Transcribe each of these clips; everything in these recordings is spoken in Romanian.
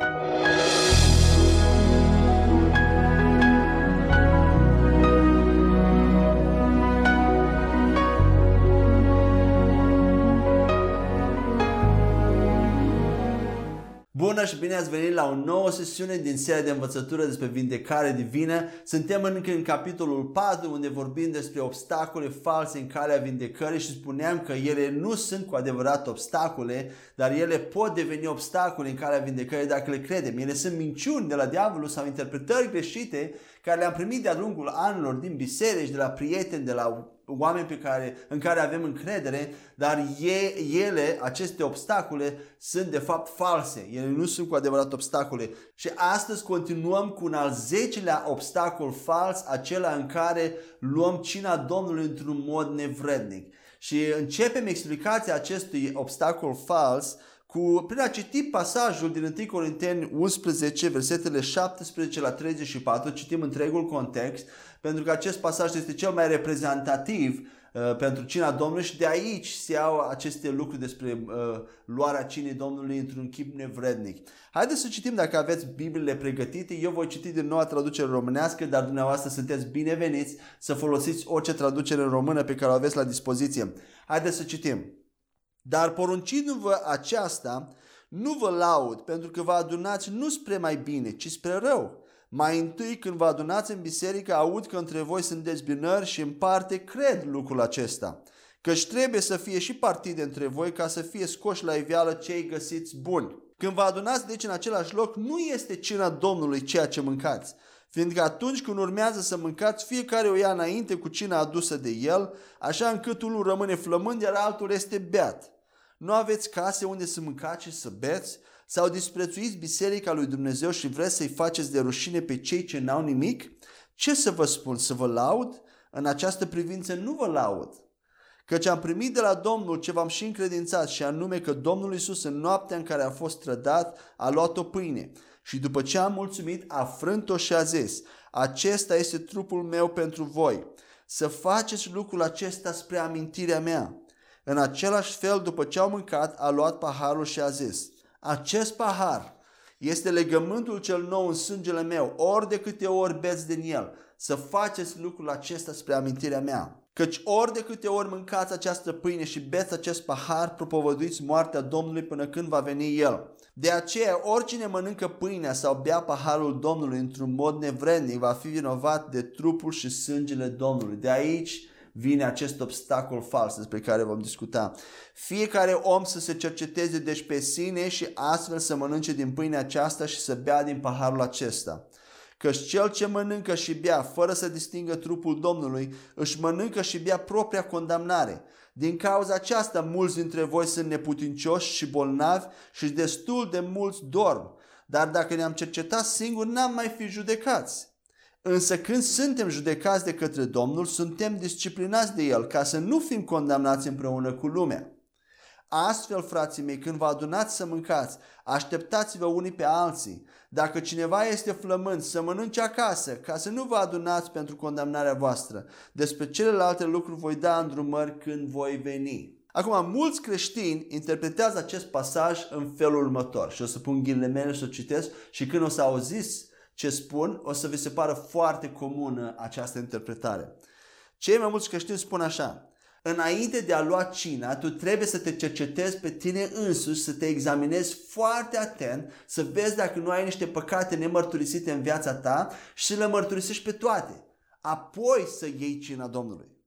Música Bună și bine ați venit la o nouă sesiune din seria de învățătură despre vindecare divină. Suntem încă în capitolul 4 unde vorbim despre obstacole false în calea vindecării și spuneam că ele nu sunt cu adevărat obstacole, dar ele pot deveni obstacole în calea vindecării dacă le credem. Ele sunt minciuni de la diavolul sau interpretări greșite care le-am primit de-a lungul anilor din biserici, de la prieteni, de la oameni pe care, în care avem încredere, dar e, ele, aceste obstacole, sunt de fapt false. Ele nu sunt cu adevărat obstacole. Și astăzi continuăm cu un al zecelea obstacol fals, acela în care luăm cina Domnului într-un mod nevrednic. Și începem explicația acestui obstacol fals cu, prin a citi pasajul din 1 Corinteni 11, versetele 17 la 34, citim întregul context, pentru că acest pasaj este cel mai reprezentativ uh, pentru cina Domnului și de aici se iau aceste lucruri despre uh, luarea cinei Domnului într-un chip nevrednic. Haideți să citim dacă aveți Bibliile pregătite. Eu voi citi din noua traducere românească, dar dumneavoastră sunteți bineveniți să folosiți orice traducere în română pe care o aveți la dispoziție. Haideți să citim. Dar poruncindu-vă aceasta, nu vă laud pentru că vă adunați nu spre mai bine, ci spre rău. Mai întâi când vă adunați în biserică, aud că între voi sunt dezbinări și în parte cred lucrul acesta. Căci trebuie să fie și partide între voi ca să fie scoși la iveală cei găsiți buni. Când vă adunați deci în același loc, nu este cina Domnului ceea ce mâncați, fiindcă atunci când urmează să mâncați, fiecare o ia înainte cu cina adusă de el, așa încât unul rămâne flămând, iar altul este beat. Nu aveți case unde să mâncați și să beți? Sau disprețuiți biserica lui Dumnezeu și vreți să-i faceți de rușine pe cei ce n-au nimic? Ce să vă spun? Să vă laud? În această privință nu vă laud. Căci am primit de la Domnul ce v-am și încredințat și anume că Domnul Iisus în noaptea în care a fost trădat a luat o pâine și după ce a mulțumit a frânt-o și a zis acesta este trupul meu pentru voi. Să faceți lucrul acesta spre amintirea mea. În același fel, după ce au mâncat, a luat paharul și a zis, acest pahar este legământul cel nou în sângele meu, ori de câte ori beți din el, să faceți lucrul acesta spre amintirea mea. Căci ori de câte ori mâncați această pâine și beți acest pahar, propovăduiți moartea Domnului până când va veni El. De aceea, oricine mănâncă pâinea sau bea paharul Domnului într-un mod nevrednic va fi vinovat de trupul și sângele Domnului. De aici vine acest obstacol fals despre care vom discuta. Fiecare om să se cerceteze deci pe sine și astfel să mănânce din pâinea aceasta și să bea din paharul acesta. Căci cel ce mănâncă și bea fără să distingă trupul Domnului, își mănâncă și bea propria condamnare. Din cauza aceasta, mulți dintre voi sunt neputincioși și bolnavi și destul de mulți dorm. Dar dacă ne-am cercetat singuri, n-am mai fi judecați. Însă când suntem judecați de către Domnul, suntem disciplinați de El ca să nu fim condamnați împreună cu lumea. Astfel, frații mei, când vă adunați să mâncați, așteptați-vă unii pe alții. Dacă cineva este flămând, să mănânce acasă, ca să nu vă adunați pentru condamnarea voastră. Despre celelalte lucruri voi da îndrumări când voi veni. Acum, mulți creștini interpretează acest pasaj în felul următor și o să pun ghilele mele și o citesc și când o să auziți ce spun, o să vi se pară foarte comună această interpretare. Cei mai mulți creștini spun așa, înainte de a lua cina, tu trebuie să te cercetezi pe tine însuși, să te examinezi foarte atent, să vezi dacă nu ai niște păcate nemărturisite în viața ta și să le mărturisești pe toate. Apoi să iei cina Domnului.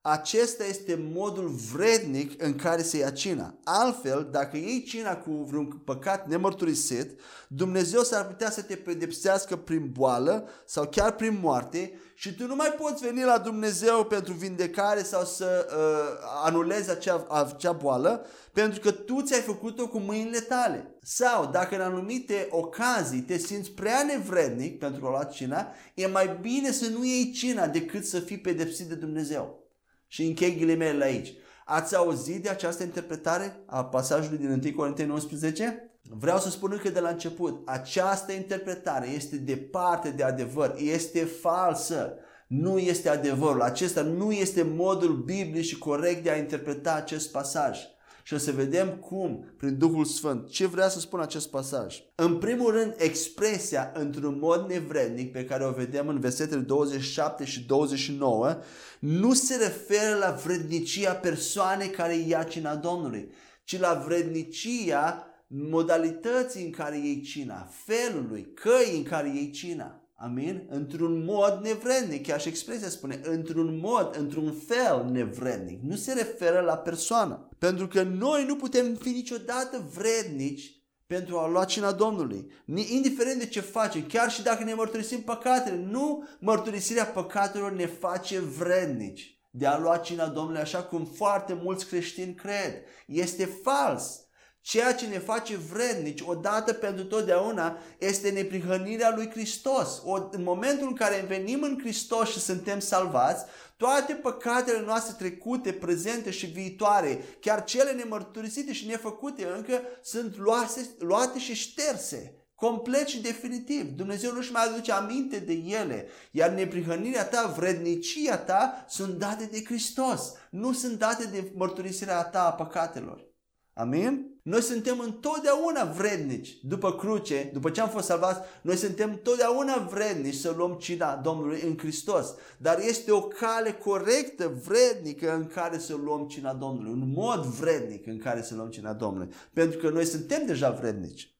Acesta este modul vrednic în care se ia cina. Altfel, dacă iei cina cu vreun păcat nemărturisit, Dumnezeu s-ar putea să te pedepsească prin boală sau chiar prin moarte și tu nu mai poți veni la Dumnezeu pentru vindecare sau să uh, anulezi acea, acea boală pentru că tu ți-ai făcut-o cu mâinile tale. Sau dacă în anumite ocazii te simți prea nevrednic pentru a lua cina, e mai bine să nu iei cina decât să fii pedepsit de Dumnezeu. Și închei ghilimele aici. Ați auzit de această interpretare a pasajului din 1 Corinteni 11? Vreau să spun încă de la început, această interpretare este departe de adevăr, este falsă, nu este adevărul. Acesta nu este modul biblic și corect de a interpreta acest pasaj. Și o să vedem cum, prin Duhul Sfânt, ce vrea să spună acest pasaj. În primul rând, expresia într-un mod nevrednic pe care o vedem în versetele 27 și 29 nu se referă la vrednicia persoanei care ia cina Domnului, ci la vrednicia modalității în care iei cina, felului, căii în care iei cina. Amin? Într-un mod nevrednic. Chiar și expresia spune, într-un mod, într-un fel nevrednic. Nu se referă la persoană. Pentru că noi nu putem fi niciodată vrednici pentru a lua cina Domnului. Indiferent de ce facem, chiar și dacă ne mărturisim păcatele, nu mărturisirea păcatelor ne face vrednici de a lua cina Domnului așa cum foarte mulți creștini cred. Este fals. Ceea ce ne face vrednici odată pentru totdeauna este neprihănirea lui Hristos. O, în momentul în care venim în Hristos și suntem salvați, toate păcatele noastre trecute, prezente și viitoare, chiar cele nemărturisite și nefăcute încă, sunt luate, luate și șterse. Complet și definitiv. Dumnezeu nu-și mai aduce aminte de ele. Iar neprihănirea ta, vrednicia ta sunt date de Hristos. Nu sunt date de mărturisirea ta a păcatelor. Amin? Noi suntem întotdeauna vrednici după cruce, după ce am fost salvați, noi suntem întotdeauna vrednici să luăm cina Domnului în Hristos. Dar este o cale corectă, vrednică în care să luăm cina Domnului, un mod vrednic în care să luăm cina Domnului. Pentru că noi suntem deja vrednici.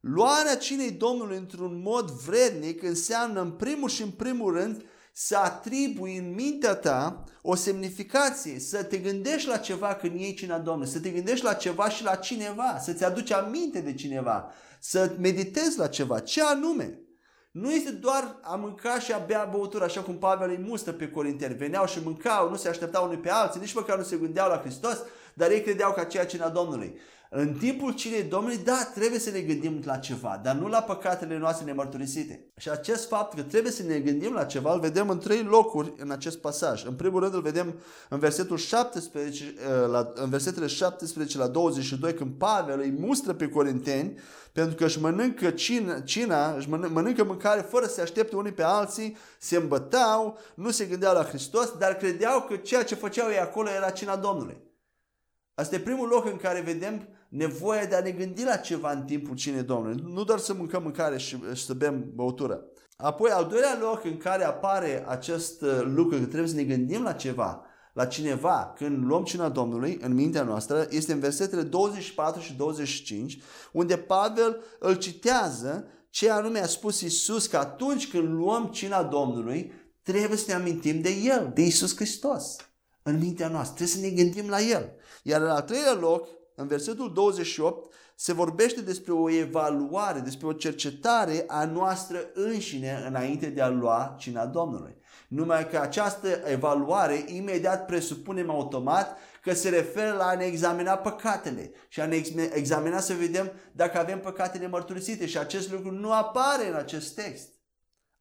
Luarea cinei Domnului într-un mod vrednic înseamnă în primul și în primul rând să atribui în mintea ta o semnificație, să te gândești la ceva când iei cina Domnului, să te gândești la ceva și la cineva, să-ți aduci aminte de cineva, să meditezi la ceva. Ce anume? Nu este doar a mânca și a bea băutură, așa cum Pavel îi mustră pe corinteni. Veneau și mâncau, nu se așteptau unii pe alții, nici măcar nu se gândeau la Hristos, dar ei credeau că aceea cina Domnului. În timpul cinei Domnului, da, trebuie să ne gândim la ceva, dar nu la păcatele noastre nemărturisite. Și acest fapt că trebuie să ne gândim la ceva, îl vedem în trei locuri în acest pasaj. În primul rând îl vedem în versetul 17, eh, la, în versetele 17 la 22, când Pavel îi mustră pe corinteni pentru că își mănâncă cina, cina își mănâncă mâncare fără să se aștepte unii pe alții, se îmbătau, nu se gândeau la Hristos, dar credeau că ceea ce făceau ei acolo era cina Domnului. Asta e primul loc în care vedem nevoia de a ne gândi la ceva în timpul cinei Domnului. Nu doar să mâncăm mâncare și, și să bem băutură. Apoi, al doilea loc în care apare acest uh, lucru, că trebuie să ne gândim la ceva, la cineva, când luăm cina Domnului în mintea noastră, este în versetele 24 și 25, unde Pavel îl citează ce anume a spus Isus că atunci când luăm cina Domnului, trebuie să ne amintim de El, de Isus Hristos în mintea noastră. Trebuie să ne gândim la El. Iar în al treilea loc, în versetul 28, se vorbește despre o evaluare, despre o cercetare a noastră înșine înainte de a lua cina Domnului. Numai că această evaluare imediat presupunem automat că se referă la a ne examina păcatele și a ne examina să vedem dacă avem păcatele mărturisite și acest lucru nu apare în acest text.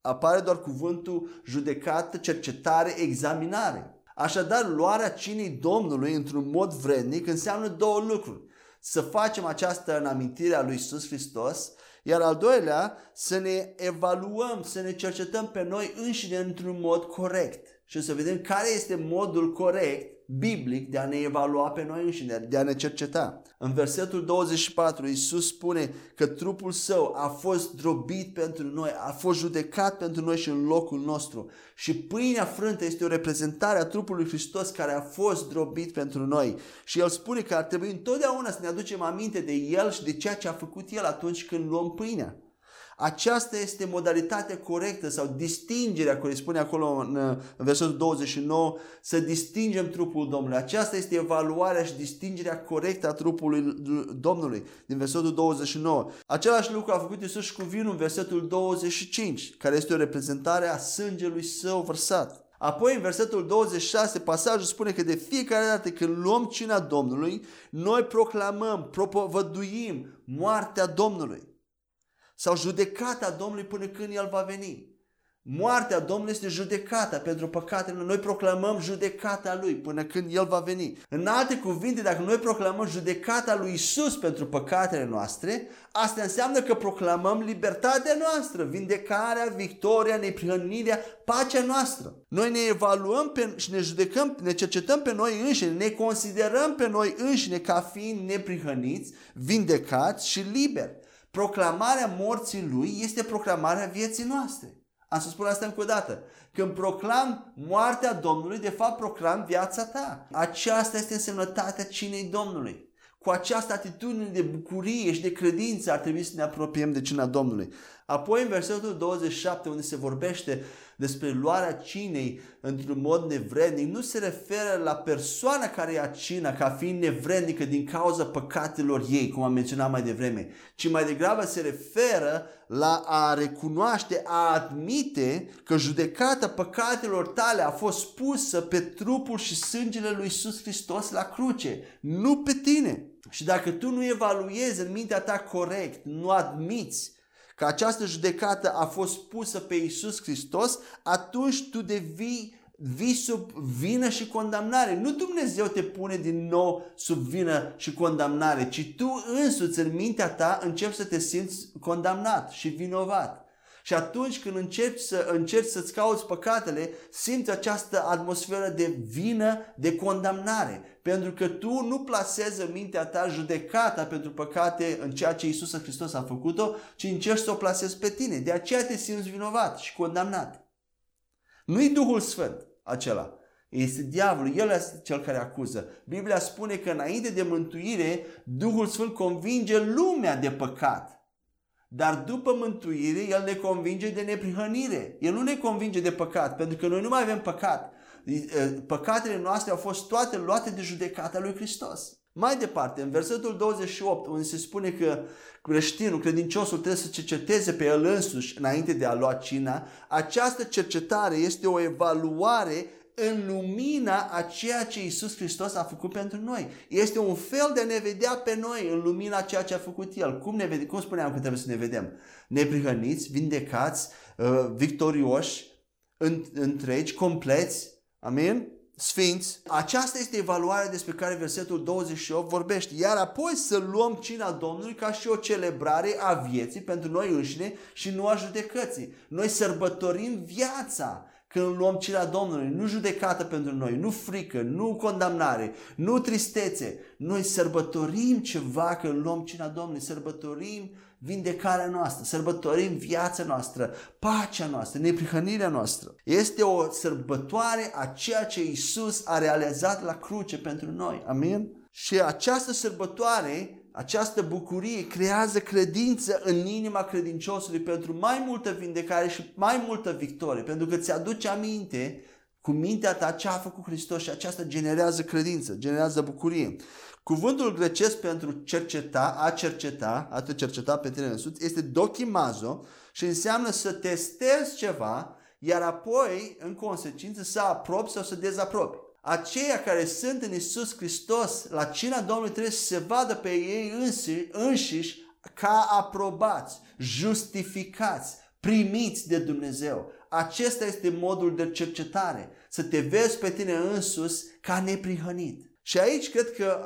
Apare doar cuvântul judecată, cercetare, examinare. Așadar, luarea cinei Domnului într-un mod vrednic înseamnă două lucruri. Să facem aceasta în amintirea lui Iisus Hristos, iar al doilea, să ne evaluăm, să ne cercetăm pe noi înșine într-un mod corect și să vedem care este modul corect biblic de a ne evalua pe noi înșine, de a ne cerceta. În versetul 24, Iisus spune că trupul său a fost drobit pentru noi, a fost judecat pentru noi și în locul nostru. Și pâinea frântă este o reprezentare a trupului Hristos care a fost drobit pentru noi. Și El spune că ar trebui întotdeauna să ne aducem aminte de El și de ceea ce a făcut El atunci când luăm pâinea. Aceasta este modalitatea corectă sau distingerea, care spune acolo în, în versetul 29, să distingem trupul Domnului. Aceasta este evaluarea și distingerea corectă a trupului Domnului din versetul 29. Același lucru a făcut Iisus și cu vinul în versetul 25, care este o reprezentare a sângelui său vărsat. Apoi în versetul 26 pasajul spune că de fiecare dată când luăm cina Domnului, noi proclamăm, propovăduim moartea Domnului sau judecata Domnului până când El va veni. Moartea Domnului este judecata pentru păcatele. Noi proclamăm judecata Lui până când El va veni. În alte cuvinte, dacă noi proclamăm judecata Lui Isus pentru păcatele noastre, asta înseamnă că proclamăm libertatea noastră, vindecarea, victoria, neprihănirea, pacea noastră. Noi ne evaluăm pe, și ne judecăm, ne cercetăm pe noi înșine, ne considerăm pe noi înșine ca fiind neprihăniți, vindecați și liberi. Proclamarea morții Lui este proclamarea vieții noastre. Am să spun asta încă o dată. Când proclam moartea Domnului, de fapt proclam viața ta. Aceasta este însemnătatea cinei Domnului. Cu această atitudine de bucurie și de credință ar trebui să ne apropiem de cina Domnului. Apoi în versetul 27 unde se vorbește despre luarea cinei într-un mod nevrednic, nu se referă la persoana care ia cina ca fiind nevrednică din cauza păcatelor ei, cum am menționat mai devreme, ci mai degrabă se referă la a recunoaște, a admite că judecata păcatelor tale a fost pusă pe trupul și sângele lui Iisus Hristos la cruce, nu pe tine. Și dacă tu nu evaluezi în mintea ta corect, nu admiți că această judecată a fost pusă pe Iisus Hristos, atunci tu devii vii sub vină și condamnare. Nu Dumnezeu te pune din nou sub vină și condamnare, ci tu însuți în mintea ta începi să te simți condamnat și vinovat. Și atunci când încerci, să, încerci să-ți cauți păcatele, simți această atmosferă de vină, de condamnare. Pentru că tu nu plasezi în mintea ta judecata pentru păcate în ceea ce Isus Hristos a făcut-o, ci încerci să o plasezi pe tine. De aceea te simți vinovat și condamnat. Nu-i Duhul Sfânt acela. Este diavolul, el este cel care acuză. Biblia spune că înainte de mântuire, Duhul Sfânt convinge lumea de păcat. Dar după mântuire, El ne convinge de neprihănire. El nu ne convinge de păcat, pentru că noi nu mai avem păcat. Păcatele noastre au fost toate luate de judecata lui Hristos. Mai departe, în versetul 28, unde se spune că creștinul, credinciosul trebuie să cerceteze pe el însuși înainte de a lua cina, această cercetare este o evaluare în lumina a ceea ce Isus Hristos a făcut pentru noi. Este un fel de a ne vedea pe noi în lumina ceea ce a făcut El. Cum, ne vede, cum spuneam că trebuie să ne vedem? Neprihăniți, vindecați, uh, victorioși, întregi, compleți, amin? Sfinți. Aceasta este evaluarea despre care versetul 28 vorbește. Iar apoi să luăm cina Domnului ca și o celebrare a vieții pentru noi înșine și nu a judecății. Noi sărbătorim viața când luăm cina Domnului, nu judecată pentru noi, nu frică, nu condamnare, nu tristețe. Noi sărbătorim ceva când luăm cina Domnului, sărbătorim vindecarea noastră, sărbătorim viața noastră, pacea noastră, neprihănirea noastră. Este o sărbătoare a ceea ce Isus a realizat la cruce pentru noi. Amin? Și această sărbătoare această bucurie creează credință în inima credinciosului pentru mai multă vindecare și mai multă victorie, pentru că ți aduce aminte cu mintea ta ce a făcut Hristos și aceasta generează credință, generează bucurie. Cuvântul grecesc pentru cerceta, a cerceta, a te cerceta pe tine însuți, este dokimazo și înseamnă să testezi ceva, iar apoi, în consecință, să aprobi sau să dezaprobi aceia care sunt în Isus Hristos, la cina Domnului trebuie să se vadă pe ei înși, înșiși ca aprobați, justificați, primiți de Dumnezeu. Acesta este modul de cercetare, să te vezi pe tine însus ca neprihănit. Și aici cred că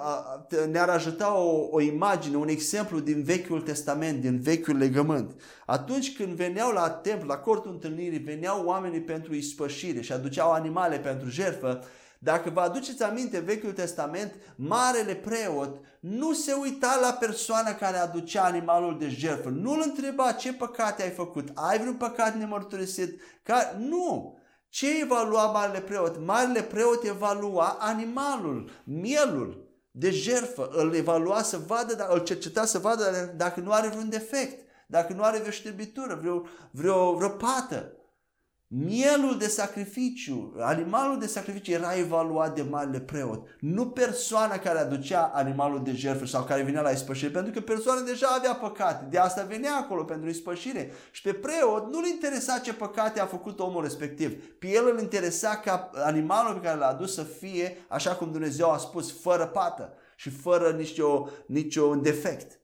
ne-ar ajuta o, o imagine, un exemplu din Vechiul Testament, din Vechiul Legământ. Atunci când veneau la templu, la cortul întâlnirii, veneau oamenii pentru ispășire și aduceau animale pentru jertfă, dacă vă aduceți aminte, Vechiul Testament, Marele Preot nu se uita la persoana care aducea animalul de jertfă. Nu îl întreba ce păcate ai făcut, ai vreun păcat nemărturisit? Ca... Nu! Ce evalua Marele Preot? Marele Preot evalua animalul, mielul de jertfă. Îl evalua să vadă, îl cerceta să vadă dacă nu are vreun defect, dacă nu are vreo șterbitură, vreo, vreo, vreo pată. Mielul de sacrificiu, animalul de sacrificiu era evaluat de marele preot, nu persoana care aducea animalul de jertfă sau care venea la ispășire, pentru că persoana deja avea păcate, de asta venea acolo pentru ispășire. Și pe preot nu-l interesa ce păcate a făcut omul respectiv, pe el îl interesa ca animalul pe care l-a adus să fie, așa cum Dumnezeu a spus, fără pată și fără nicio, nicio defect.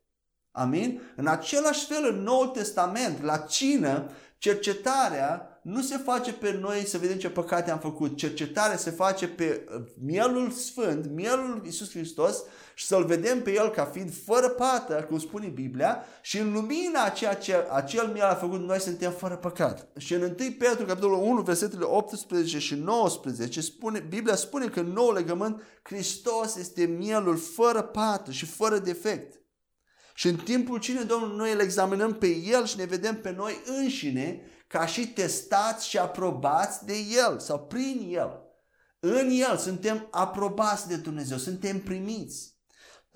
Amin? În același fel, în Noul Testament, la cină, cercetarea nu se face pe noi să vedem ce păcate am făcut. Cercetarea se face pe uh, mielul sfânt, mielul Iisus Hristos și să-L vedem pe El ca fiind fără pată, cum spune Biblia, și în lumina a ceea ce acel miel a făcut, noi suntem fără păcat. Și în 1 Petru, capitolul 1, versetele 18 și 19, spune, Biblia spune că în nou legământ Hristos este mielul fără pată și fără defect. Și în timpul cine Domnul noi îl examinăm pe El și ne vedem pe noi înșine ca și testați și aprobați de El sau prin El. În El suntem aprobați de Dumnezeu, suntem primiți.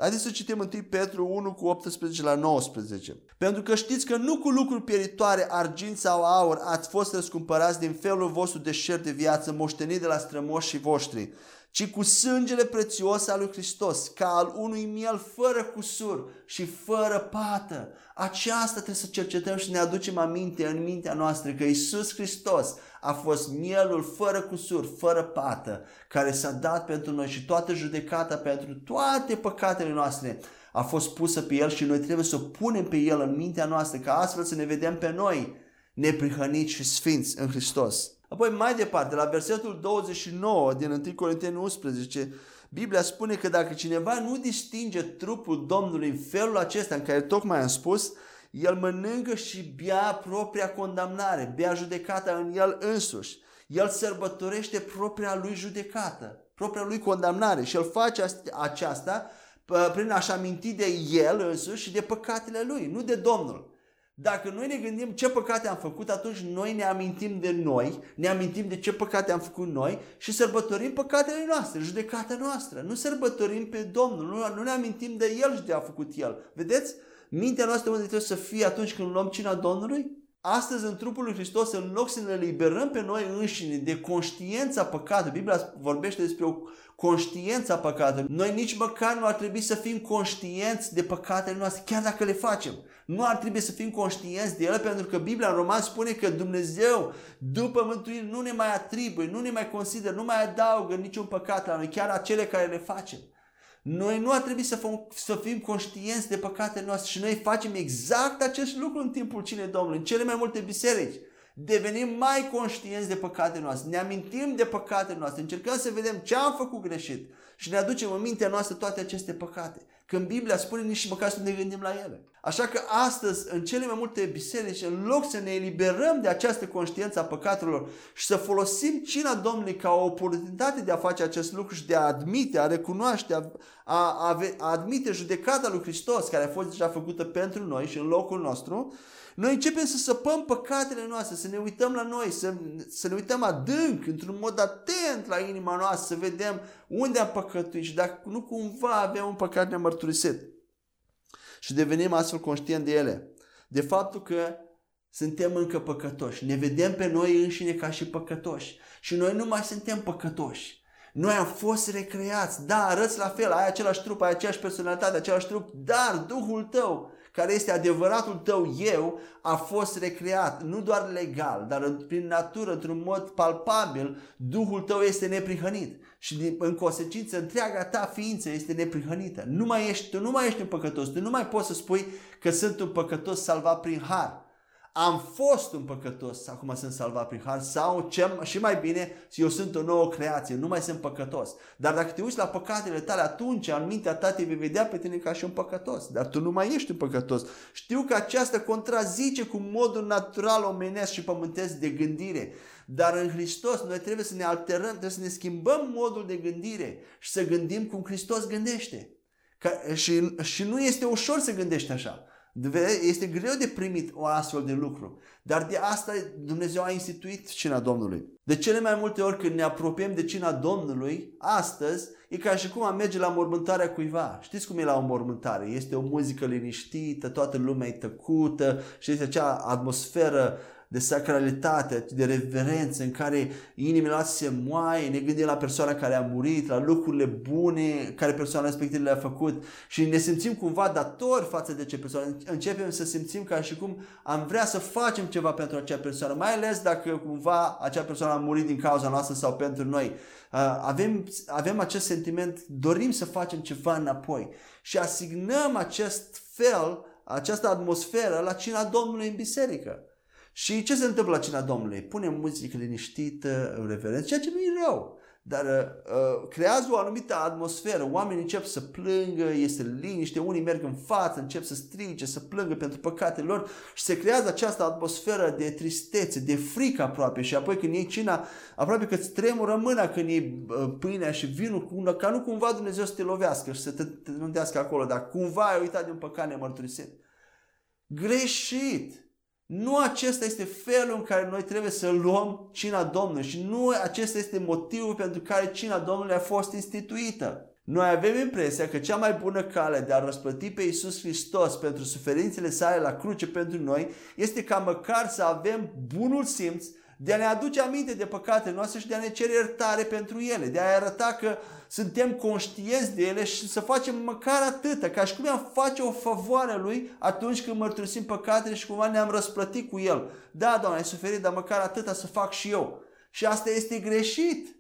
Haideți să citim 1 Petru 1 cu 18 la 19. Pentru că știți că nu cu lucruri pieritoare, argint sau aur, ați fost răscumpărați din felul vostru de șer de viață moștenit de la strămoșii voștri, ci cu sângele prețios al lui Hristos, ca al unui miel fără cusur și fără pată. Aceasta trebuie să cercetăm și ne aducem aminte în mintea noastră că Isus Hristos a fost mielul fără cusur, fără pată, care s-a dat pentru noi și toată judecata pentru toate păcatele noastre a fost pusă pe El și noi trebuie să o punem pe El în mintea noastră ca astfel să ne vedem pe noi neprihăniți și sfinți în Hristos. Apoi mai departe, la versetul 29 din 1 Corinteni 11, Biblia spune că dacă cineva nu distinge trupul Domnului în felul acesta în care tocmai am spus, el mănâncă și bea propria condamnare, bea judecata în el însuși. El sărbătorește propria lui judecată, propria lui condamnare și el face aceasta prin a-și aminti de el însuși și de păcatele lui, nu de Domnul. Dacă noi ne gândim ce păcate am făcut, atunci noi ne amintim de noi, ne amintim de ce păcate am făcut noi și sărbătorim păcatele noastre, judecata noastră. Nu sărbătorim pe Domnul, nu, nu ne amintim de El și de a făcut El. Vedeți? Mintea noastră unde trebuie să fie atunci când luăm cina Domnului? Astăzi, în trupul lui Hristos, în loc să ne liberăm pe noi înșine de conștiința păcatului, Biblia vorbește despre o conștiință a păcatului. Noi nici măcar nu ar trebui să fim conștienți de păcatele noastre, chiar dacă le facem. Nu ar trebui să fim conștienți de ele, pentru că Biblia în Roman spune că Dumnezeu, după mântuire, nu ne mai atribuie, nu ne mai consideră, nu mai adaugă niciun păcat la noi, chiar acele care le facem. Noi nu ar trebui să, fim, să fim conștienți de păcatele noastre și noi facem exact acest lucru în timpul cinei Domnului, în cele mai multe biserici. Devenim mai conștienți de păcatele noastre, ne amintim de păcatele noastre, încercăm să vedem ce am făcut greșit și ne aducem în mintea noastră toate aceste păcate. Când Biblia spune nici măcar să ne gândim la ele. Așa că astăzi, în cele mai multe biserici, în loc să ne eliberăm de această conștiință a păcatelor și să folosim cina Domnului ca o oportunitate de a face acest lucru și de a admite, a recunoaște, a, a, a admite judecata lui Hristos care a fost deja făcută pentru noi și în locul nostru, noi începem să săpăm păcatele noastre, să ne uităm la noi, să, să ne uităm adânc, într-un mod atent la inima noastră, să vedem unde am păcătuit și dacă nu cumva avem un păcat nemărturisit. Și devenim astfel conștient de ele. De faptul că suntem încă păcătoși. Ne vedem pe noi înșine ca și păcătoși. Și noi nu mai suntem păcătoși. Noi am fost recreați. Da, arăți la fel, ai același trup, ai aceeași personalitate, același trup, dar Duhul tău care este adevăratul tău eu, a fost recreat, nu doar legal, dar prin natură, într-un mod palpabil, Duhul tău este neprihănit. Și în consecință, întreaga ta ființă este neprihănită. Nu mai ești, tu nu mai ești un păcătos, tu nu mai poți să spui că sunt un păcătos salvat prin har am fost un păcătos, acum sunt salvat prin har, sau ce, și mai bine, eu sunt o nouă creație, nu mai sunt păcătos. Dar dacă te uiți la păcatele tale, atunci în mintea ta te vei vedea pe tine ca și un păcătos. Dar tu nu mai ești un păcătos. Știu că aceasta contrazice cu modul natural omenesc și pământesc de gândire. Dar în Hristos noi trebuie să ne alterăm, trebuie să ne schimbăm modul de gândire și să gândim cum Hristos gândește. Ca, și, și nu este ușor să gândești așa. Este greu de primit o astfel de lucru. Dar de asta Dumnezeu a instituit cina Domnului. De cele mai multe ori când ne apropiem de cina Domnului, astăzi, e ca și cum am merge la mormântarea cuiva. Știți cum e la o mormântare? Este o muzică liniștită, toată lumea e tăcută și este acea atmosferă de sacralitate, de reverență, în care inimile noastre se moaie, ne gândim la persoana care a murit, la lucrurile bune care persoana respectivă le-a făcut și ne simțim cumva datori față de ce persoană. Începem să simțim ca și cum am vrea să facem ceva pentru acea persoană, mai ales dacă cumva acea persoană a murit din cauza noastră sau pentru noi. Avem, avem acest sentiment, dorim să facem ceva înapoi și asignăm acest fel, această atmosferă la cina Domnului în biserică. Și ce se întâmplă la cina Domnului? Pune muzică liniștită, reverență, ceea ce nu e rău. Dar uh, creează o anumită atmosferă, oamenii încep să plângă, este liniște, unii merg în față, încep să strige, să plângă pentru păcatele lor și se creează această atmosferă de tristețe, de frică aproape și apoi când iei cina, aproape că îți tremură mâna când iei uh, pâinea și vinul, ca nu cumva Dumnezeu să te lovească și să te nundească acolo, dar cumva ai uitat de un păcat nemărturisit. Greșit! Nu acesta este felul în care noi trebuie să luăm cina Domnului și nu acesta este motivul pentru care cina Domnului a fost instituită. Noi avem impresia că cea mai bună cale de a răsplăti pe Iisus Hristos pentru suferințele sale la cruce pentru noi este ca măcar să avem bunul simț de a ne aduce aminte de păcatele noastre și de a ne cere iertare pentru ele, de a arăta că suntem conștienți de ele și să facem măcar atâta, ca și cum am face o favoare lui atunci când mărturisim păcatele și cumva ne-am răsplătit cu el. Da, Doamne, ai suferit, dar măcar atâta să fac și eu. Și asta este greșit.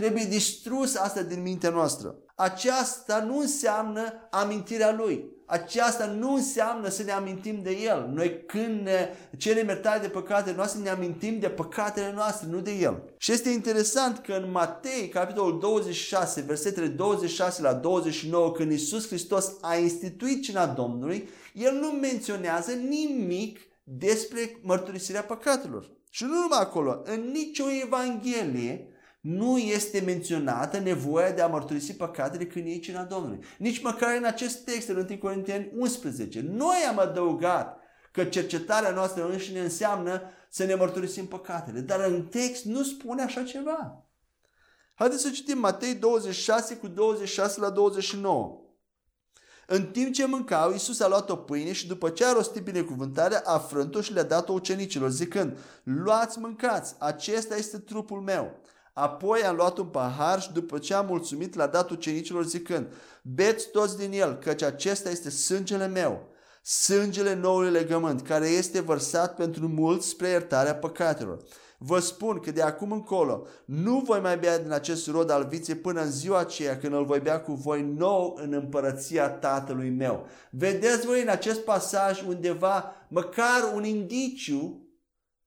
Trebuie distrus asta din mintea noastră. Aceasta nu înseamnă amintirea lui. Aceasta nu înseamnă să ne amintim de El. Noi când ne cerem iertare de păcatele noastre, ne amintim de păcatele noastre, nu de El. Și este interesant că în Matei, capitolul 26, versetele 26 la 29, când Isus Hristos a instituit cina Domnului, El nu menționează nimic despre mărturisirea păcatelor. Și nu numai acolo, în nicio evanghelie nu este menționată nevoia de a mărturisi păcatele când e cina Domnului. Nici măcar în acest text, în 1 Corinteni 11. Noi am adăugat că cercetarea noastră înșine înseamnă să ne mărturisim păcatele. Dar în text nu spune așa ceva. Haideți să citim Matei 26 cu 26 la 29. În timp ce mâncau, Iisus a luat o pâine și după ce a rostit binecuvântarea, a frânt-o și le-a dat-o ucenicilor, zicând, luați, mâncați, acesta este trupul meu. Apoi am luat un pahar și după ce am mulțumit l-a dat ucenicilor zicând, beți toți din el, căci acesta este sângele meu, sângele noului legământ, care este vărsat pentru mulți spre iertarea păcatelor. Vă spun că de acum încolo nu voi mai bea din acest rod al viței până în ziua aceea când îl voi bea cu voi nou în împărăția tatălui meu. Vedeți voi în acest pasaj undeva măcar un indiciu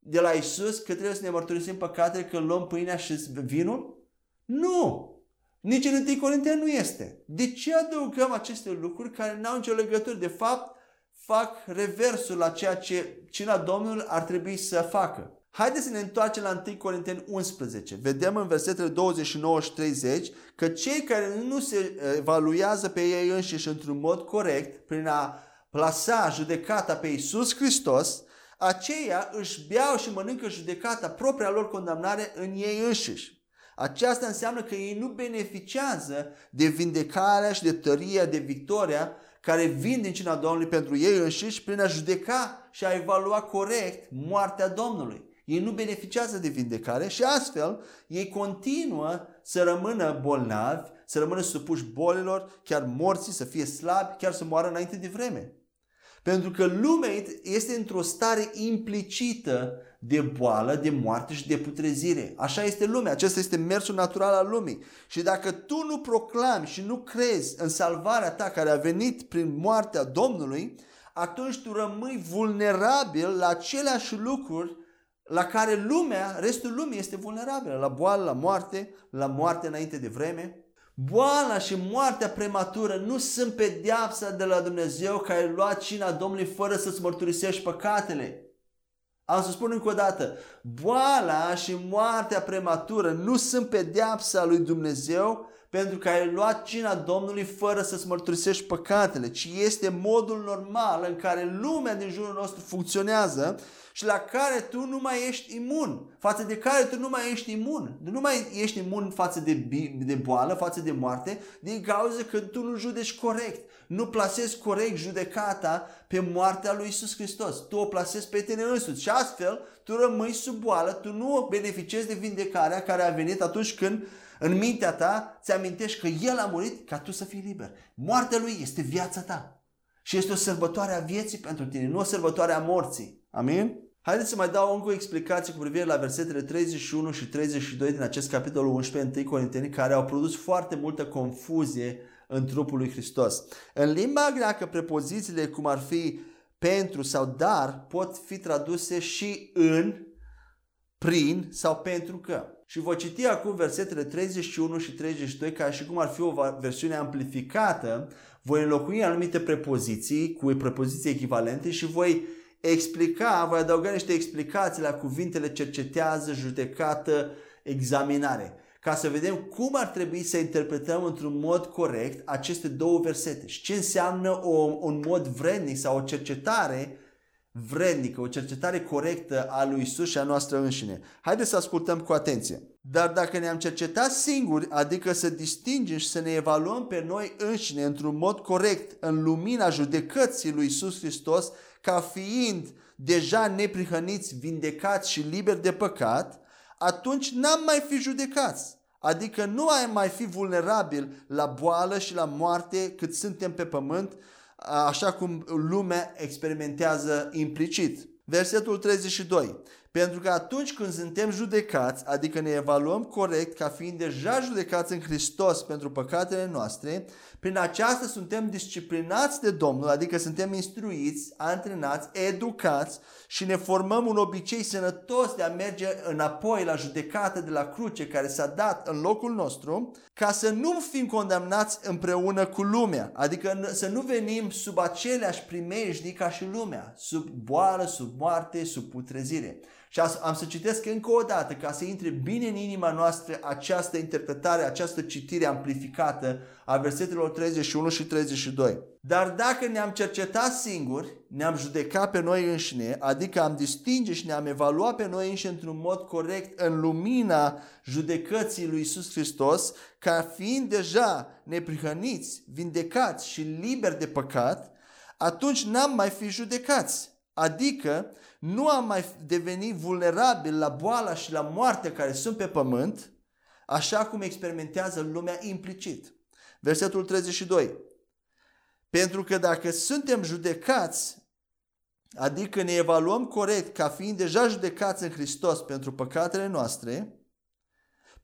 de la Isus că trebuie să ne mărturisim păcatele când luăm pâinea și vinul? Nu! Nici în 1 Corinteni nu este. De ce adăugăm aceste lucruri care nu au nicio legătură? De fapt, fac reversul la ceea ce cina Domnului ar trebui să facă. Haideți să ne întoarcem la 1 Corinteni 11. Vedem în versetele 29 și 30 că cei care nu se evaluează pe ei înșiși într-un mod corect, prin a plasa judecata pe Isus Hristos, aceia își beau și mănâncă judecata, propria lor condamnare în ei înșiși. Aceasta înseamnă că ei nu beneficiază de vindecarea și de tăria, de victoria care vin din cina Domnului pentru ei înșiși prin a judeca și a evalua corect moartea Domnului. Ei nu beneficiază de vindecare și astfel ei continuă să rămână bolnavi, să rămână supuși bolilor, chiar morții, să fie slabi, chiar să moară înainte de vreme. Pentru că lumea este într-o stare implicită de boală, de moarte și de putrezire. Așa este lumea, acesta este mersul natural al lumii. Și dacă tu nu proclami și nu crezi în salvarea ta care a venit prin moartea Domnului, atunci tu rămâi vulnerabil la aceleași lucruri la care lumea, restul lumii este vulnerabilă, la boală, la moarte, la moarte înainte de vreme. Boala și moartea prematură nu sunt pedeapsa de la Dumnezeu care ai luat cina Domnului fără să-ți mărturisești păcatele. Am să spun încă o dată, boala și moartea prematură nu sunt pedeapsa lui Dumnezeu pentru că ai luat cina Domnului fără să-ți mărturisești păcatele, ci este modul normal în care lumea din jurul nostru funcționează și la care tu nu mai ești imun, față de care tu nu mai ești imun. Nu mai ești imun față de, de boală, față de moarte, din cauza că tu nu judeci corect, nu plasezi corect judecata pe moartea lui Isus Hristos. Tu o plasezi pe tine însuți și astfel tu rămâi sub boală, tu nu beneficiezi de vindecarea care a venit atunci când în mintea ta ți amintești că El a murit ca tu să fii liber. Moartea Lui este viața ta. Și este o sărbătoare a vieții pentru tine, nu o sărbătoare a morții. Amin? Haideți să mai dau încă o explicație cu privire la versetele 31 și 32 din acest capitol 11 1 Corinteni care au produs foarte multă confuzie în trupul lui Hristos. În limba greacă, prepozițiile cum ar fi pentru sau dar pot fi traduse și în, prin sau pentru că. Și voi citi acum versetele 31 și 32 ca și cum ar fi o versiune amplificată. Voi înlocui anumite prepoziții cu prepoziții echivalente și voi explica, voi adăuga niște explicații la cuvintele cercetează, judecată, examinare ca să vedem cum ar trebui să interpretăm într-un mod corect aceste două versete și ce înseamnă o, un mod vrednic sau o cercetare vrednică, o cercetare corectă a lui Isus și a noastră înșine. Haideți să ascultăm cu atenție. Dar dacă ne-am cercetat singuri, adică să distingem și să ne evaluăm pe noi înșine într-un mod corect în lumina judecății lui Isus Hristos, ca fiind deja neprihăniți, vindecați și liberi de păcat, atunci n-am mai fi judecați. Adică nu ai mai fi vulnerabil la boală și la moarte cât suntem pe pământ, așa cum lumea experimentează implicit. Versetul 32. Pentru că atunci când suntem judecați, adică ne evaluăm corect ca fiind deja judecați în Hristos pentru păcatele noastre, prin aceasta suntem disciplinați de Domnul, adică suntem instruiți, antrenați, educați și ne formăm un obicei sănătos de a merge înapoi la judecată de la cruce care s-a dat în locul nostru, ca să nu fim condamnați împreună cu lumea, adică să nu venim sub aceleași primejdii ca și lumea, sub boală, sub moarte, sub putrezire. Și am să citesc încă o dată ca să intre bine în inima noastră această interpretare, această citire amplificată a versetelor 31 și 32. Dar dacă ne-am cercetat singuri, ne-am judecat pe noi înșine, adică am distinge și ne-am evaluat pe noi înșine într-un mod corect în lumina judecății lui Isus Hristos, ca fiind deja neprihăniți, vindecați și liberi de păcat, atunci n-am mai fi judecați. Adică nu am mai devenit vulnerabil la boala și la moartea care sunt pe pământ, așa cum experimentează lumea implicit. Versetul 32. Pentru că dacă suntem judecați, adică ne evaluăm corect ca fiind deja judecați în Hristos pentru păcatele noastre,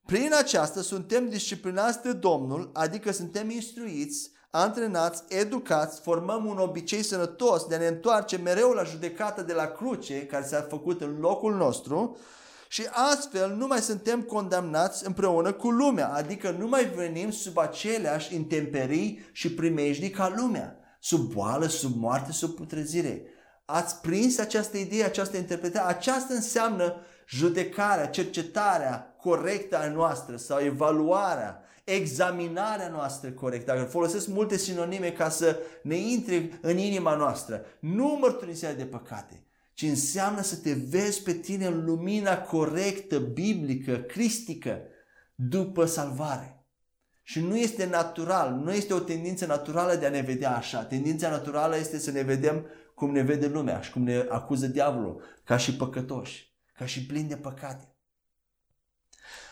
prin aceasta suntem disciplinați de Domnul, adică suntem instruiți antrenați, educați, formăm un obicei sănătos de a ne întoarce mereu la judecata de la cruce care s-a făcut în locul nostru și astfel nu mai suntem condamnați împreună cu lumea, adică nu mai venim sub aceleași intemperii și primejdii ca lumea, sub boală, sub moarte, sub putrezire. Ați prins această idee, această interpretare? Aceasta înseamnă judecarea, cercetarea corectă a noastră sau evaluarea examinarea noastră corectă. Dacă folosesc multe sinonime ca să ne intre în inima noastră, nu mărturisirea de păcate, ci înseamnă să te vezi pe tine în lumina corectă, biblică, cristică, după salvare. Și nu este natural, nu este o tendință naturală de a ne vedea așa. Tendința naturală este să ne vedem cum ne vede lumea și cum ne acuză diavolul, ca și păcătoși, ca și plini de păcate.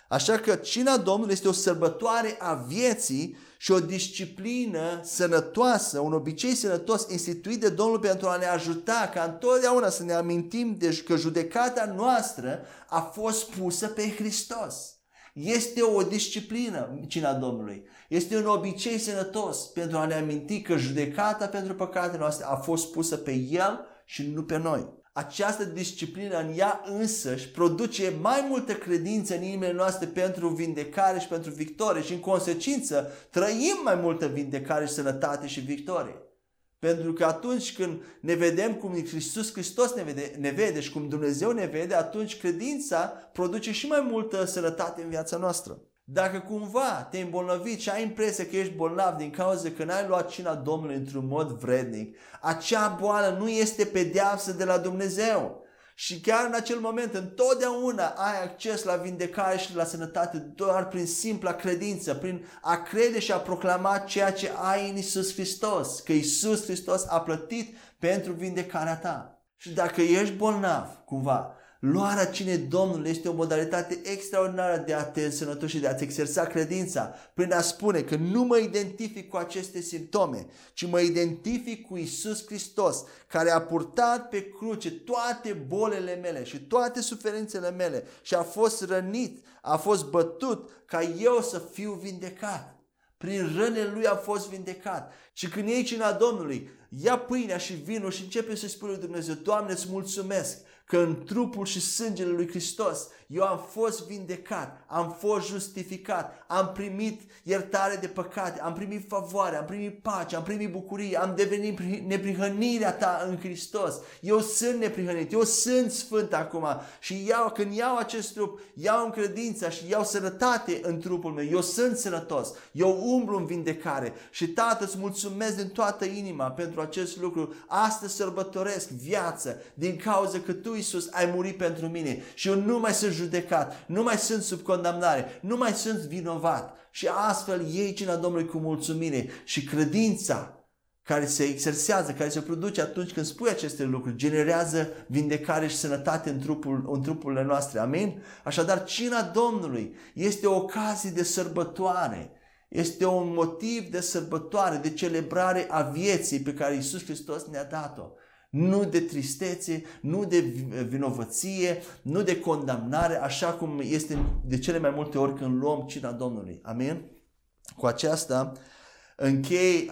Așa că cina Domnului este o sărbătoare a vieții și o disciplină sănătoasă, un obicei sănătos instituit de Domnul pentru a ne ajuta ca întotdeauna să ne amintim de că judecata noastră a fost pusă pe Hristos. Este o disciplină cina Domnului. Este un obicei sănătos pentru a ne aminti că judecata pentru păcatele noastre a fost pusă pe El și nu pe noi această disciplină în ea însăși produce mai multă credință în inimile noastre pentru vindecare și pentru victorie și în consecință trăim mai multă vindecare și sănătate și victorie. Pentru că atunci când ne vedem cum Iisus Hristos ne vede, ne vede și cum Dumnezeu ne vede, atunci credința produce și mai multă sănătate în viața noastră. Dacă cumva te-ai îmbolnăvit și ai impresia că ești bolnav din cauza că n-ai luat cina Domnului într-un mod vrednic, acea boală nu este pedeapsă de la Dumnezeu. Și chiar în acel moment, întotdeauna ai acces la vindecare și la sănătate doar prin simpla credință, prin a crede și a proclama ceea ce ai în Isus Hristos, că Isus Hristos a plătit pentru vindecarea ta. Și dacă ești bolnav, cumva, Luarea cinei Domnului este o modalitate extraordinară de a te însănătoși și de a-ți exersa credința prin a spune că nu mă identific cu aceste simptome, ci mă identific cu Isus Hristos, care a purtat pe cruce toate bolele mele și toate suferințele mele și a fost rănit, a fost bătut ca eu să fiu vindecat. Prin rănele lui a fost vindecat. Și când iei cina Domnului, ia pâinea și vinul și începe să spui lui Dumnezeu, Doamne, îți mulțumesc că în trupul și sângele lui Hristos eu am fost vindecat, am fost justificat, am primit iertare de păcate, am primit favoare, am primit pace, am primit bucurie, am devenit neprihănirea ta în Hristos. Eu sunt neprihănit, eu sunt sfânt acum și iau, când iau acest trup, iau în credința și iau sănătate în trupul meu. Eu sunt sănătos, eu umblu în vindecare și Tată îți mulțumesc din toată inima pentru acest lucru. Astăzi sărbătoresc viață din cauza că Tu, Iisus, ai murit pentru mine și eu nu mai sunt judecat, nu mai sunt sub condamnare, nu mai sunt vinovat. Și astfel iei cina Domnului cu mulțumire și credința care se exersează, care se produce atunci când spui aceste lucruri, generează vindecare și sănătate în, trupul, în trupurile noastre. Amin? Așadar, cina Domnului este o ocazie de sărbătoare. Este un motiv de sărbătoare, de celebrare a vieții pe care Isus Hristos ne-a dat-o nu de tristețe, nu de vinovăție, nu de condamnare, așa cum este de cele mai multe ori când luăm cina Domnului. Amin? Cu aceasta închei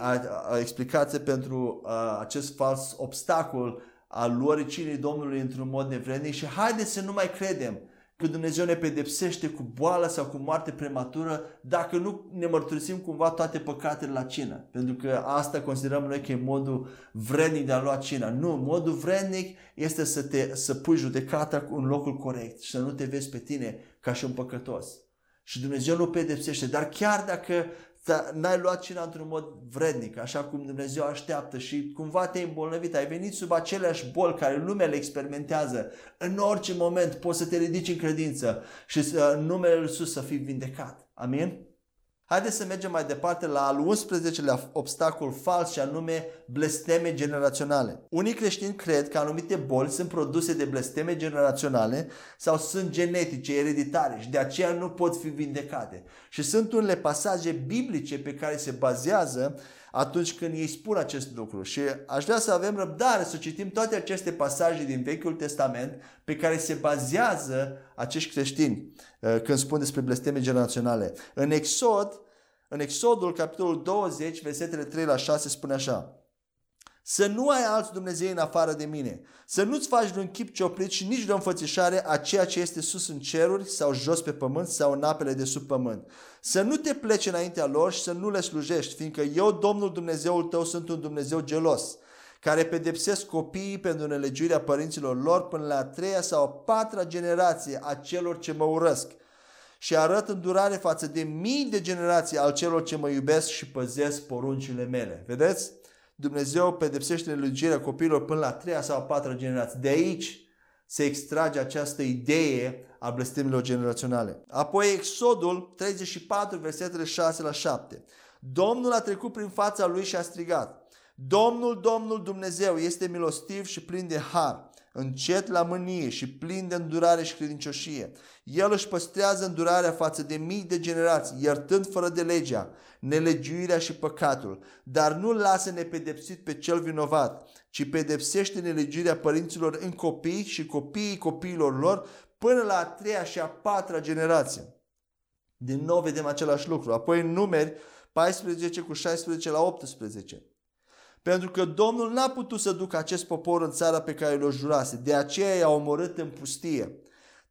explicație pentru a, acest fals obstacol al luării cinei Domnului într-un mod nevrednic și haideți să nu mai credem că Dumnezeu ne pedepsește cu boală sau cu moarte prematură dacă nu ne mărturisim cumva toate păcatele la cină. Pentru că asta considerăm noi că e modul vrednic de a lua cina. Nu, modul vrednic este să, te, să pui judecata în locul corect și să nu te vezi pe tine ca și un păcătos. Și Dumnezeu nu pedepsește, dar chiar dacă n-ai luat cina într-un mod vrednic, așa cum Dumnezeu așteaptă și cumva te-ai îmbolnăvit, ai venit sub aceleași boli care lumea le experimentează, în orice moment poți să te ridici în credință și în numele Lui Iisus să fii vindecat. Amin? Haideți să mergem mai departe la al 11-lea obstacol fals și anume blesteme generaționale. Unii creștini cred că anumite boli sunt produse de blesteme generaționale sau sunt genetice, ereditare și de aceea nu pot fi vindecate. Și sunt unele pasaje biblice pe care se bazează atunci când ei spun acest lucru. Și aș vrea să avem răbdare să citim toate aceste pasaje din Vechiul Testament pe care se bazează acești creștini uh, când spun despre blesteme generaționale. În Exod, în Exodul, capitolul 20, versetele 3 la 6 spune așa. Să nu ai alți Dumnezei în afară de mine. Să nu-ți faci vreun chip cioplit și nici de o înfățișare a ceea ce este sus în ceruri sau jos pe pământ sau în apele de sub pământ. Să nu te pleci înaintea lor și să nu le slujești, fiindcă eu, Domnul Dumnezeul tău, sunt un Dumnezeu gelos, care pedepsesc copiii pentru nelegiuirea părinților lor până la a treia sau a patra generație a celor ce mă urăsc și arăt îndurare față de mii de generații al celor ce mă iubesc și păzesc poruncile mele. Vedeți? Dumnezeu pedepsește nelegiuirea copiilor până la treia sau a patra generație. De aici se extrage această idee a blestemilor generaționale. Apoi Exodul 34, versetele 6 la 7. Domnul a trecut prin fața lui și a strigat. Domnul, Domnul Dumnezeu este milostiv și plin de har, încet la mânie și plin de îndurare și credincioșie. El își păstrează îndurarea față de mii de generații, iertând fără de legea, nelegiuirea și păcatul, dar nu lasă nepedepsit pe cel vinovat, ci pedepsește nelegiuirea părinților în copii și copiii copiilor lor până la a treia și a patra generație. Din nou vedem același lucru. Apoi în numeri 14 cu 16 la 18. Pentru că Domnul n-a putut să ducă acest popor în țara pe care le-o jurase, de aceea i-a omorât în pustie.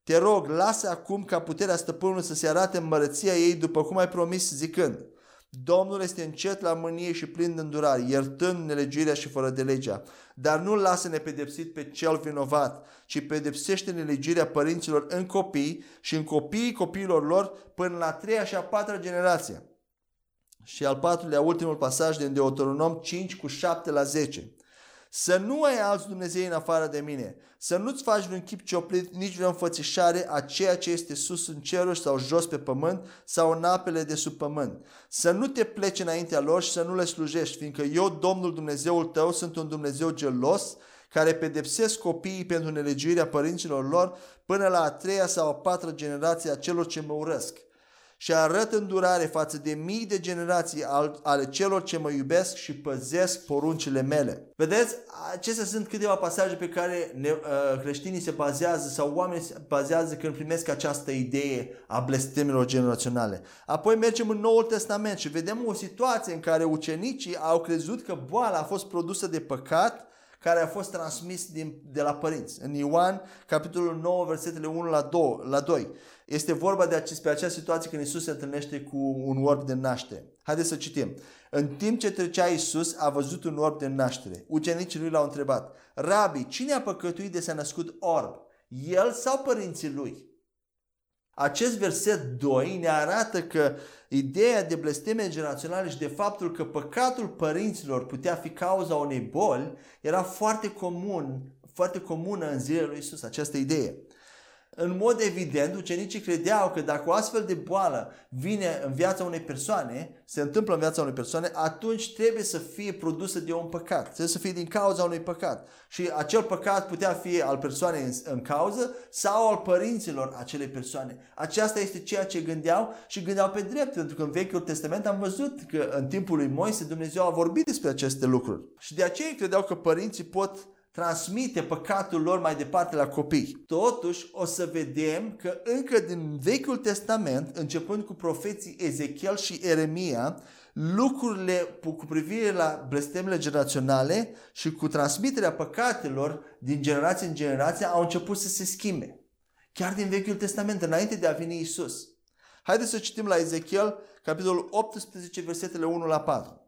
Te rog, lasă acum ca puterea stăpânului să se arate în mărăția ei după cum ai promis zicând. Domnul este încet la mânie și plin de îndurare, iertând nelegiuirea și fără de legea. Dar nu lasă nepedepsit pe cel vinovat, ci pedepsește nelegiuirea părinților în copii și în copiii copiilor lor până la treia și a patra generație. Și al patrulea, ultimul pasaj din Deuteronom 5 cu 7 la 10. Să nu ai alți Dumnezei în afară de mine, să nu-ți faci vreun chip cioplit, nici vreo înfățișare a ceea ce este sus în ceruri sau jos pe pământ sau în apele de sub pământ. Să nu te pleci înaintea lor și să nu le slujești, fiindcă eu, Domnul Dumnezeul tău, sunt un Dumnezeu gelos, care pedepsesc copiii pentru nelegiuirea părinților lor până la a treia sau a patra generație a celor ce mă urăsc și arăt îndurare față de mii de generații ale celor ce mă iubesc și păzesc poruncile mele. Vedeți, acestea sunt câteva pasaje pe care ne, uh, creștinii se bazează sau oamenii se bazează când primesc această idee a blestemelor generaționale. Apoi mergem în Noul Testament și vedem o situație în care ucenicii au crezut că boala a fost produsă de păcat care a fost transmis din, de la părinți. În Ioan, capitolul 9, versetele 1 la 2. La 2. Este vorba de despre acea situație când Isus se întâlnește cu un orb de naștere. Haideți să citim. În timp ce trecea Isus, a văzut un orb de naștere. Ucenicii lui l-au întrebat, Rabi, cine a păcătuit de s-a născut orb? El sau părinții lui? Acest verset 2 ne arată că ideea de blesteme generaționale și de faptul că păcatul părinților putea fi cauza unei boli era foarte comun, foarte comună în zilele lui Isus, această idee. În mod evident, ucenicii credeau că dacă o astfel de boală vine în viața unei persoane, se întâmplă în viața unei persoane, atunci trebuie să fie produsă de un păcat. Trebuie să fie din cauza unui păcat. Și acel păcat putea fi al persoanei în, în cauză sau al părinților acelei persoane. Aceasta este ceea ce gândeau și gândeau pe drept, pentru că în Vechiul Testament am văzut că în timpul lui Moise Dumnezeu a vorbit despre aceste lucruri. Și de aceea credeau că părinții pot transmite păcatul lor mai departe la copii. Totuși, o să vedem că încă din Vechiul Testament, începând cu profeții Ezechiel și Eremia, lucrurile cu privire la blestemele generaționale și cu transmiterea păcatelor din generație în generație au început să se schimbe. Chiar din Vechiul Testament, înainte de a veni Isus. Haideți să citim la Ezechiel, capitolul 18, versetele 1 la 4.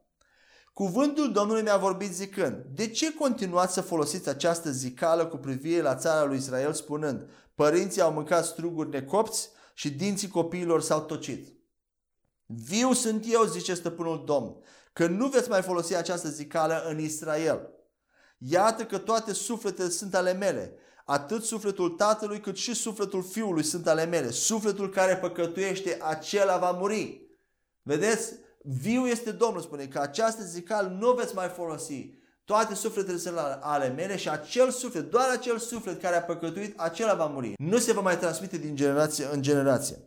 Cuvântul Domnului mi-a vorbit zicând, de ce continuați să folosiți această zicală cu privire la țara lui Israel spunând, părinții au mâncat struguri necopți și dinții copiilor s-au tocit? Viu sunt eu, zice stăpânul Domn, că nu veți mai folosi această zicală în Israel. Iată că toate sufletele sunt ale mele, atât sufletul tatălui cât și sufletul fiului sunt ale mele. Sufletul care păcătuiește, acela va muri. Vedeți? Viu este Domnul, spune că această zical nu veți mai folosi. Toate sufletele sunt ale mele și acel suflet, doar acel suflet care a păcătuit, acela va muri. Nu se va mai transmite din generație în generație.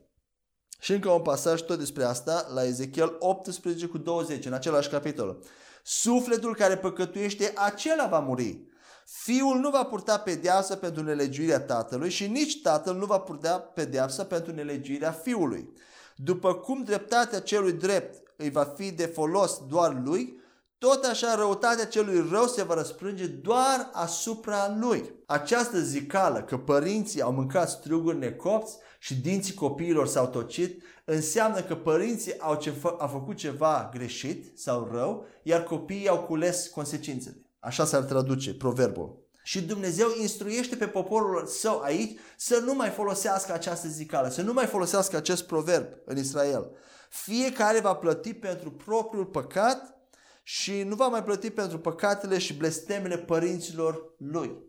Și încă un pasaj tot despre asta, la Ezechiel 18 cu 20, în același capitol. Sufletul care păcătuiește, acela va muri. Fiul nu va purta pedeapsă pentru nelegiuirea tatălui și nici tatăl nu va purta pedeapsă pentru nelegiuirea fiului. După cum dreptatea celui drept îi va fi de folos doar lui, tot așa răutatea celui rău se va răsprânge doar asupra lui. Această zicală că părinții au mâncat struguri necopți și dinții copiilor s-au tocit, înseamnă că părinții au, ce fă, au făcut ceva greșit sau rău, iar copiii au cules consecințele. Așa s-ar traduce proverbul. Și Dumnezeu instruiește pe poporul său aici să nu mai folosească această zicală, să nu mai folosească acest proverb în Israel. Fiecare va plăti pentru propriul păcat și nu va mai plăti pentru păcatele și blestemele părinților lui.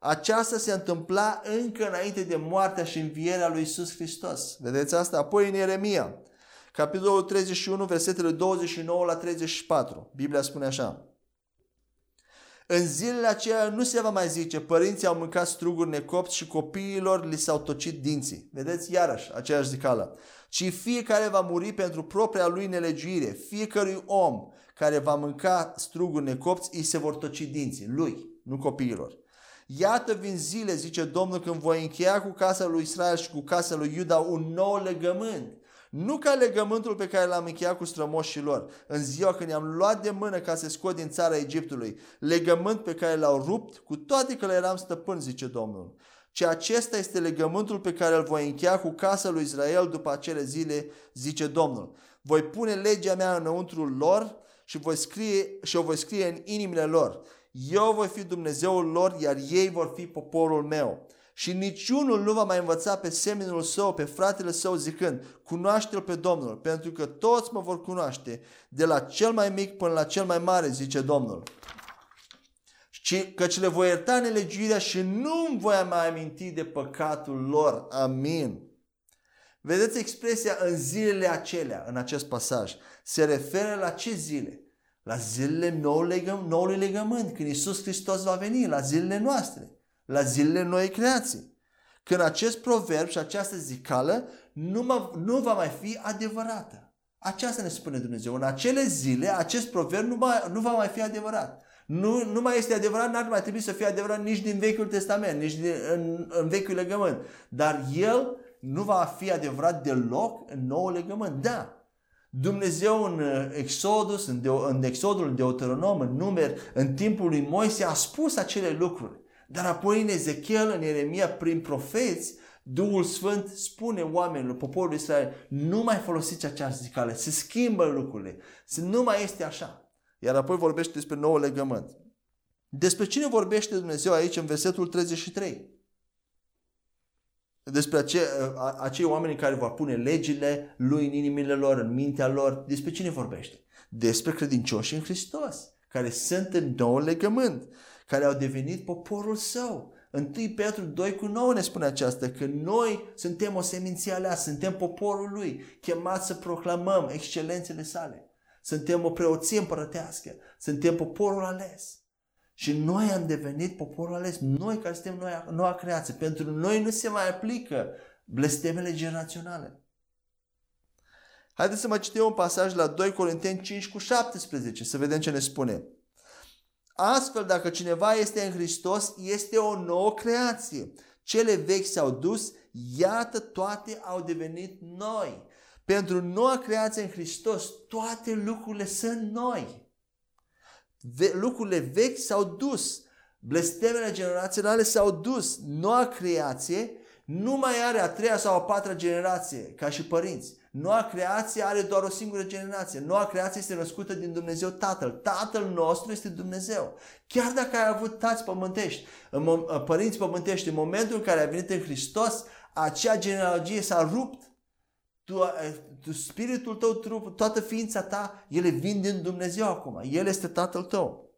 Aceasta se întâmpla încă înainte de moartea și învierea lui Isus Hristos. Vedeți asta? Apoi în Ieremia, capitolul 31, versetele 29 la 34. Biblia spune așa. În zilele aceea nu se va mai zice, părinții au mâncat struguri necopți și copiilor li s-au tocit dinții. Vedeți iarăși aceeași zicală. Ci fiecare va muri pentru propria lui nelegiuire. Fiecărui om care va mânca struguri necopți, îi se vor toci dinții. Lui, nu copiilor. Iată vin zile, zice Domnul, când voi încheia cu casa lui Israel și cu casa lui Iuda un nou legământ nu ca legământul pe care l-am încheiat cu strămoșii lor în ziua când i-am luat de mână ca să scot din țara Egiptului, legământ pe care l-au rupt, cu toate că le eram stăpân, zice Domnul. Și acesta este legământul pe care îl voi încheia cu casa lui Israel după acele zile, zice Domnul. Voi pune legea mea înăuntru lor și, voi scrie, și o voi scrie în inimile lor. Eu voi fi Dumnezeul lor, iar ei vor fi poporul meu și niciunul nu va mai învăța pe seminul său, pe fratele său, zicând, cunoaște-l pe Domnul, pentru că toți mă vor cunoaște, de la cel mai mic până la cel mai mare, zice Domnul. Și căci le voi ierta nelegiuirea și nu îmi voi mai aminti de păcatul lor. Amin. Vedeți expresia în zilele acelea, în acest pasaj. Se referă la ce zile? La zilele noului legământ, când Iisus Hristos va veni, la zilele noastre la zilele noi creații. Când acest proverb și această zicală nu, mă, nu va mai fi adevărată. Aceasta ne spune Dumnezeu. În acele zile, acest proverb nu, mai, nu va mai fi adevărat. Nu, nu mai este adevărat, n-ar mai trebui să fie adevărat nici din Vechiul Testament, nici din, în, în Vechiul Legământ. Dar el nu va fi adevărat deloc în Noul Legământ. Da, Dumnezeu în uh, Exodus, în, de, în Exodul, în Deuteronom, în Numer, în timpul lui Moise a spus acele lucruri. Dar apoi în Ezechiel, în Ieremia, prin profeți, Duhul Sfânt spune oamenilor, poporului Israel, nu mai folosiți această zicale, se schimbă lucrurile, nu mai este așa. Iar apoi vorbește despre nou legământ. Despre cine vorbește Dumnezeu aici în versetul 33? Despre ace, acei oameni care vor pune legile lui în inimile lor, în mintea lor. Despre cine vorbește? Despre credincioși în Hristos, care sunt în nou legământ, care au devenit poporul său. 1 Petru 2 cu 9 ne spune aceasta, că noi suntem o seminție aleasă, suntem poporul lui, chemați să proclamăm excelențele sale. Suntem o preoție împărătească, suntem poporul ales. Și noi am devenit poporul ales, noi care suntem noi, noua creație. Pentru noi nu se mai aplică blestemele generaționale. Haideți să mai citim un pasaj la 2 Corinteni 5 cu 17, să vedem ce ne spune. Astfel, dacă cineva este în Hristos, este o nouă creație. Cele vechi s-au dus, iată toate au devenit noi. Pentru noua creație în Hristos, toate lucrurile sunt noi lucrurile vechi s-au dus, blestemele generaționale s-au dus, noua creație nu mai are a treia sau a patra generație ca și părinți. Noua creație are doar o singură generație. Noua creație este născută din Dumnezeu Tatăl. Tatăl nostru este Dumnezeu. Chiar dacă ai avut tați pământești, părinți pământești, în momentul în care ai venit în Hristos, acea genealogie s-a rupt tu, tu, spiritul tău, trup, toată ființa ta, ele vin din Dumnezeu acum. El este Tatăl tău.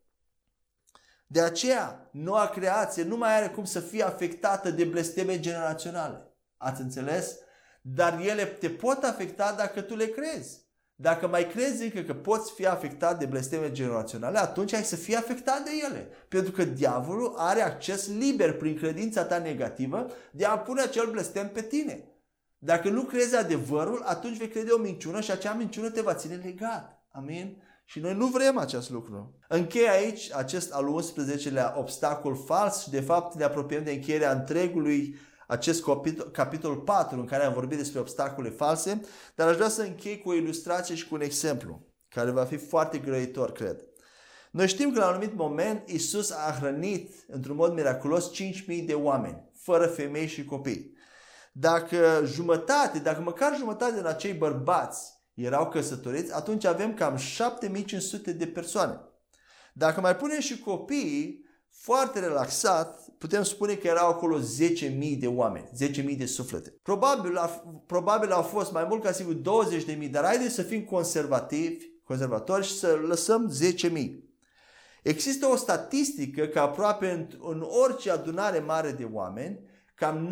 De aceea, noua creație nu mai are cum să fie afectată de blesteme generaționale. Ați înțeles? Dar ele te pot afecta dacă tu le crezi. Dacă mai crezi încă că poți fi afectat de blesteme generaționale, atunci ai să fii afectat de ele. Pentru că diavolul are acces liber prin credința ta negativă de a pune acel blestem pe tine. Dacă nu crezi adevărul, atunci vei crede o minciună și acea minciună te va ține legat. Amin? Și noi nu vrem acest lucru. Închei aici acest al 11-lea obstacol fals și de fapt ne apropiem de încheierea întregului acest capitol, capitol 4 în care am vorbit despre obstacole false, dar aș vrea să închei cu o ilustrație și cu un exemplu care va fi foarte grăitor, cred. Noi știm că la un anumit moment Isus a hrănit într-un mod miraculos 5.000 de oameni, fără femei și copii. Dacă jumătate, dacă măcar jumătate din acei bărbați erau căsătoriți, atunci avem cam 7500 de persoane. Dacă mai punem și copiii, foarte relaxat, putem spune că erau acolo 10.000 de oameni, 10.000 de suflete. Probabil, probabil au fost mai mult ca sigur 20.000, dar haideți să fim conservativi, conservatori și să lăsăm 10.000. Există o statistică că aproape în, în orice adunare mare de oameni, cam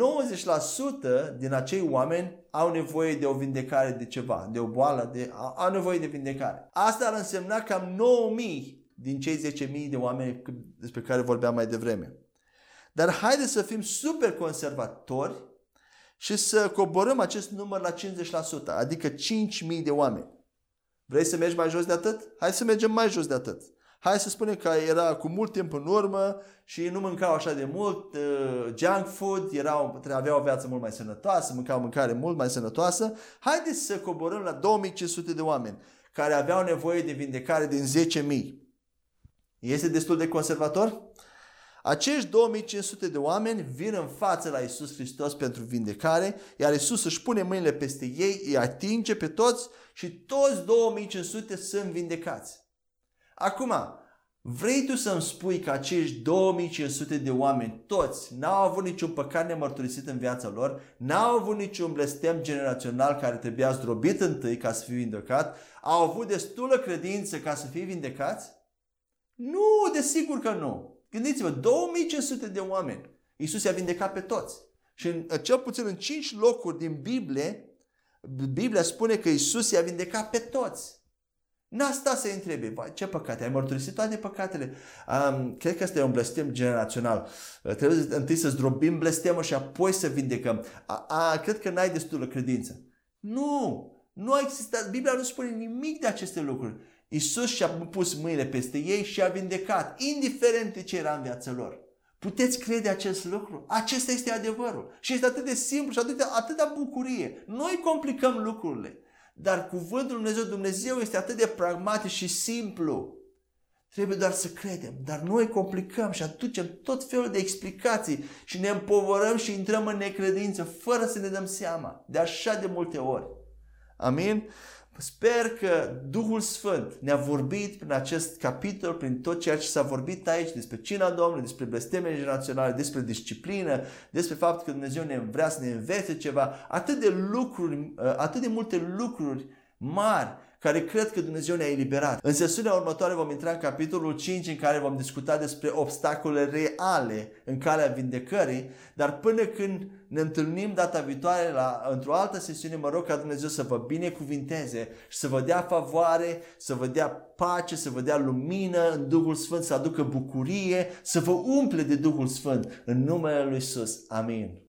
90% din acei oameni au nevoie de o vindecare de ceva, de o boală, de, au nevoie de vindecare. Asta ar însemna cam 9000 din cei 10.000 de oameni despre care vorbeam mai devreme. Dar haideți să fim super conservatori și să coborâm acest număr la 50%, adică 5.000 de oameni. Vrei să mergi mai jos de atât? Hai să mergem mai jos de atât. Hai să spunem că era cu mult timp în urmă și nu mâncau așa de mult uh, junk food, erau, aveau o viață mult mai sănătoasă, mâncau mâncare mult mai sănătoasă. Haideți să coborâm la 2500 de oameni care aveau nevoie de vindecare din 10.000. Este destul de conservator? Acești 2500 de oameni vin în față la Isus Hristos pentru vindecare, iar Isus își pune mâinile peste ei, îi atinge pe toți și toți 2500 sunt vindecați. Acum, vrei tu să-mi spui că acești 2500 de oameni, toți, n-au avut niciun păcat nemărturisit în viața lor, n-au avut niciun blestem generațional care trebuia zdrobit întâi ca să fie vindecat, au avut destulă credință ca să fie vindecați? Nu, desigur că nu. Gândiți-vă, 2500 de oameni. Iisus i-a vindecat pe toți. Și în, cel puțin în 5 locuri din Biblie, Biblia spune că Iisus i-a vindecat pe toți. N-a stat să-i întrebe, "Vai, ce păcate, ai mărturisit toate păcatele. Um, cred că ăsta e un blestem generațional. Uh, trebuie să- întâi să zdrobim blestemul și apoi să vindecăm. A, a, cred că n-ai destulă credință. Nu! Nu a existat, Biblia nu spune nimic de aceste lucruri. Isus și-a pus mâinile peste ei și a vindecat, indiferent de ce era în viața lor. Puteți crede acest lucru? Acesta este adevărul. Și este atât de simplu și atât de, atâta bucurie. Noi complicăm lucrurile. Dar cuvântul Lui Dumnezeu, Dumnezeu este atât de pragmatic și simplu. Trebuie doar să credem, dar noi complicăm și aducem tot felul de explicații și ne împovărăm și intrăm în necredință fără să ne dăm seama, de așa de multe ori. Amin? Sper că Duhul Sfânt ne-a vorbit prin acest capitol, prin tot ceea ce s-a vorbit aici despre cina Domnului, despre blestemele generaționale, despre disciplină, despre faptul că Dumnezeu ne vrea să ne învețe ceva, atât de lucruri, atât de multe lucruri mari care cred că Dumnezeu ne-a eliberat. În sesiunea următoare vom intra în capitolul 5 în care vom discuta despre obstacole reale în calea vindecării, dar până când ne întâlnim data viitoare la, într-o altă sesiune, mă rog ca Dumnezeu să vă binecuvinteze și să vă dea favoare, să vă dea pace, să vă dea lumină în Duhul Sfânt, să aducă bucurie, să vă umple de Duhul Sfânt în numele Lui Isus. Amin.